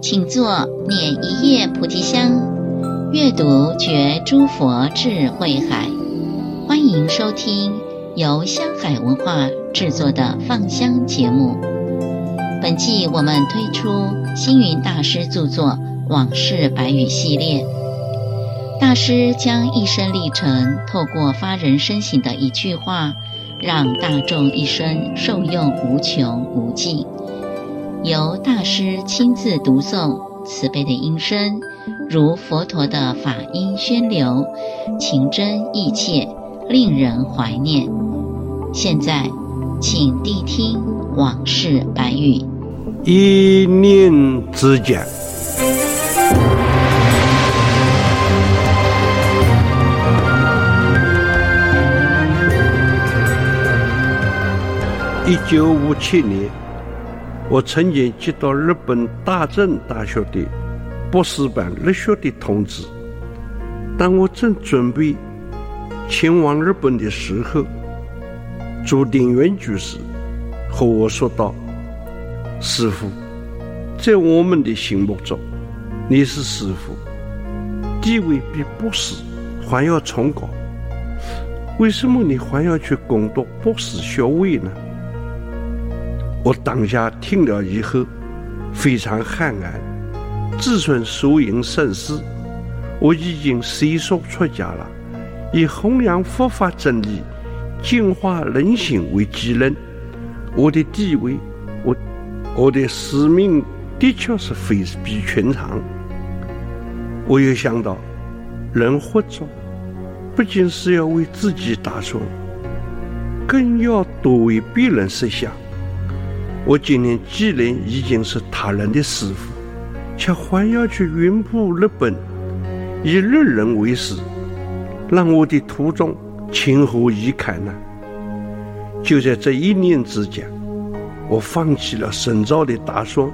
请坐，捻一叶菩提香，阅读觉诸佛智慧海。欢迎收听由香海文化制作的放香节目。本季我们推出星云大师著作《往事白语》系列，大师将一生历程透过发人深省的一句话，让大众一生受用无穷无尽。由大师亲自读诵，慈悲的音声如佛陀的法音宣流，情真意切，令人怀念。现在，请谛听往事白语。一念之间，一九五七年。我曾经接到日本大正大学的博士班入学的通知。当我正准备前往日本的时候，朱定元居士和我说道：“师父，在我们的心目中，你是师父，地位比博士还要崇高。为什么你还要去攻读博士学位呢？”我当下听了以后，非常汗颜。自从受应甚深，我已经悉数出家了，以弘扬佛法真理、净化人心为己任。我的地位，我我的使命，的确是非比寻常。我又想到，人活着，不仅是要为自己打算，更要多为别人设想。我今年既然已经是他人的师傅，却还要去云布日本，以日人为师，让我的徒众情何以堪呢？就在这一念之间，我放弃了深造的打算，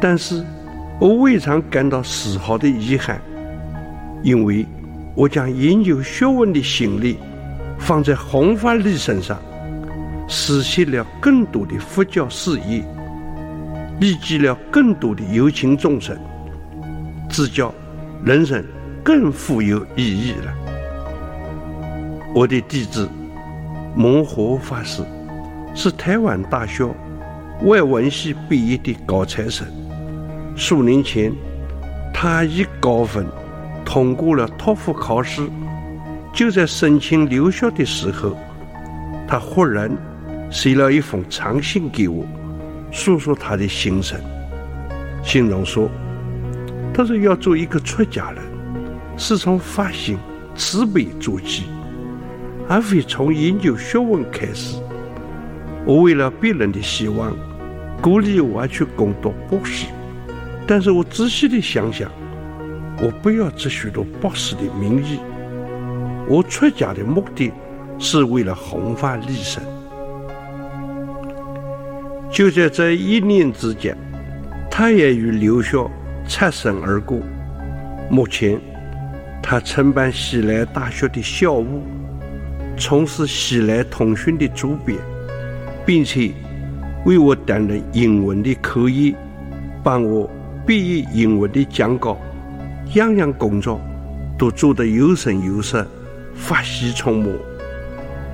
但是我未尝感到丝毫的遗憾，因为我将研究学问的心力放在弘法利生上。实现了更多的佛教事业，利济了更多的有情众生，自教人生更富有意义了。我的弟子蒙活法师是台湾大学外文系毕业的高材生，数年前他以高分通过了托福考试，就在申请留学的时候，他忽然。写了一封长信给我，诉说他的心声。信中说：“他说要做一个出家人，是从发心慈悲做起，而非从研究学问开始。我为了别人的希望，鼓励我去攻读博士。但是我仔细的想想，我不要这许多博士的名义。我出家的目的是为了弘法利生。”就在这一念之间，他也与留学擦身而过。目前，他承办西来大学的校务，从事西来通讯的主编，并且为我担任英文的课业，帮我毕业英文的讲稿，样样工作都做得有声有色，发喜充满。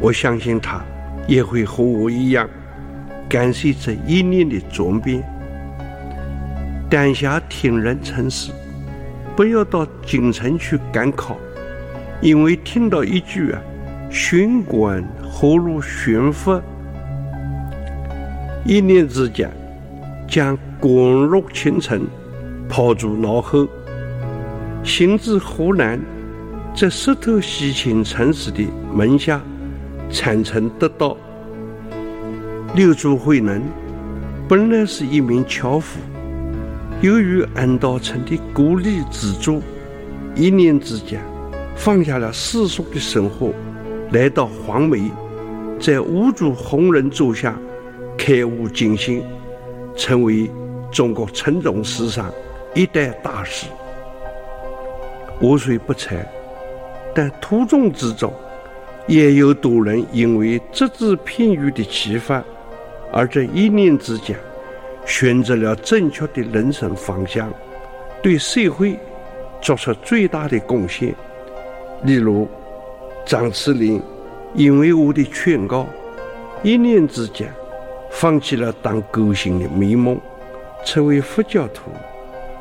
我相信他也会和我一样。感谢这一年的转变，当下听人称是，不要到京城去赶考，因为听到一句啊，寻官何如寻佛，一念之间，将官禄前程抛诸脑后，行至湖南，在石头西迁禅师的门下参禅得道。六祖慧能本来是一名樵夫，由于安道成的鼓励资助，一念之间放下了世俗的生活，来到黄梅，在五祖弘忍座下开悟净心，成为中国称重史上一代大师。我虽不才，但途中之中，也有多人因为只字片语的启发，而在一念之间，选择了正确的人生方向，对社会做出最大的贡献。例如，张慈林因为我的劝告，一念之间，放弃了当歌星的美梦，成为佛教徒，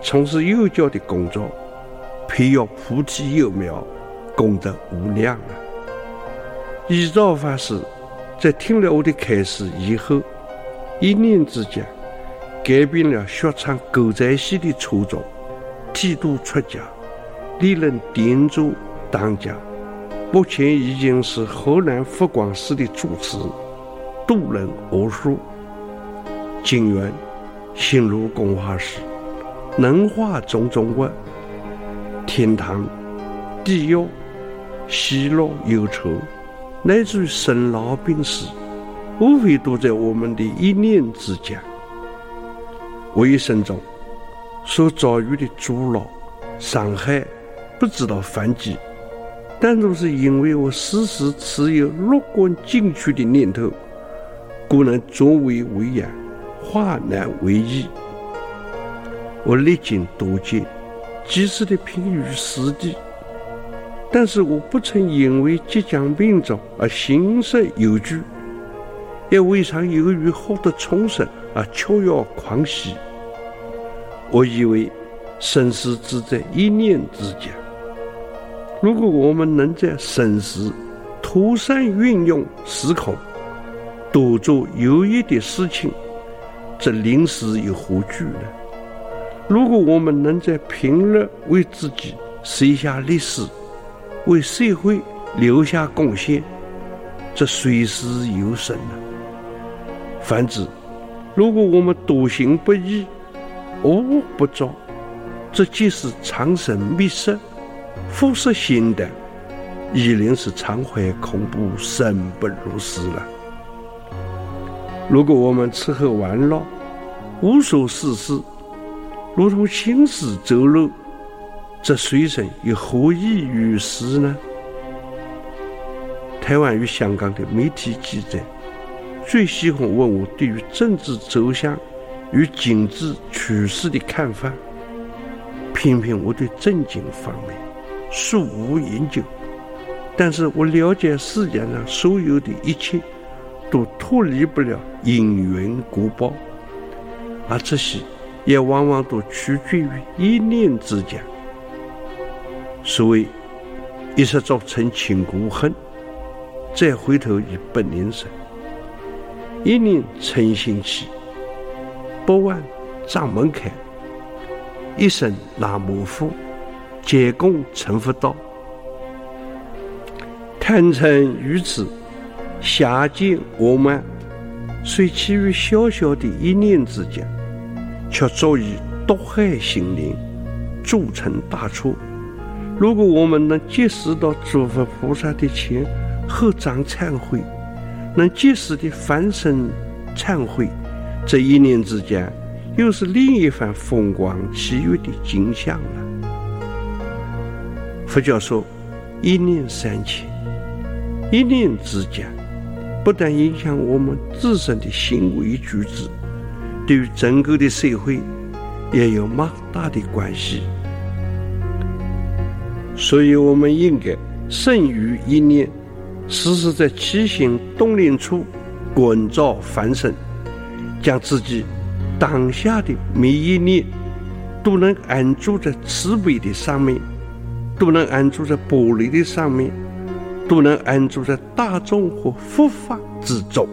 从事幼教的工作，培育菩提幼苗，功德无量啊！依照法师在听了我的开示以后，一念之间改变了学唱歌仔戏的初衷，剃度出家，历任典主当家，目前已经是河南佛光寺的住持，度人无数。今愿心如工画师，能画种种物，天堂、地狱、喜乐、忧愁。乃至于生老病死，无非都在我们的一念之间。我一生中所遭遇的阻挠、伤害，不知道反击，但都是因为我时时持有乐观进取的念头，故能作为为严，化难为易。我历经多劫，及时的平于师弟。但是我不曾因为即将病重而心生忧惧，也未尝由于获得重生而雀跃狂喜。我以为生死只在一念之间。如果我们能在生时妥善运用时空，多做有益的事情，则临死有何惧呢？如果我们能在平日为自己写下历史，为社会留下贡献，则随时有生呢。反之，如果我们多行不义、无恶不作，则即是长生密色、复失心胆，依然是常怀恐怖、生不如死了。如果我们吃喝玩乐、无所事事，如同行尸走肉。这随身有何异于世呢？台湾与香港的媒体记者最喜欢问我对于政治走向与经济趋势的看法。偏偏我对政经方面素无研究，但是我了解世界上所有的一切都脱离不了因缘果报，而这些也往往都取决于一念之间。所谓一失足成千古恨，再回头已不能生。一念诚心起，百万障门开。一声南无佛，皆共成佛道。贪嗔愚痴，下贱傲慢，虽起于小小的一念之间，却足以毒害心灵，铸成大错。如果我们能及时到诸佛菩萨的前后掌忏悔，能及时的翻身忏悔，这一念之间，又是另一番风光奇遇的景象了。佛教说，一念三千，一念之间，不但影响我们自身的行为举止，对于整个的社会也有莫大的关系。所以，我们应该慎于一念，时时在起心动念处观照反省，将自己当下的每一念都能安住在慈悲的上面，都能安住在玻璃的上面，都能安住在大众和佛法之中。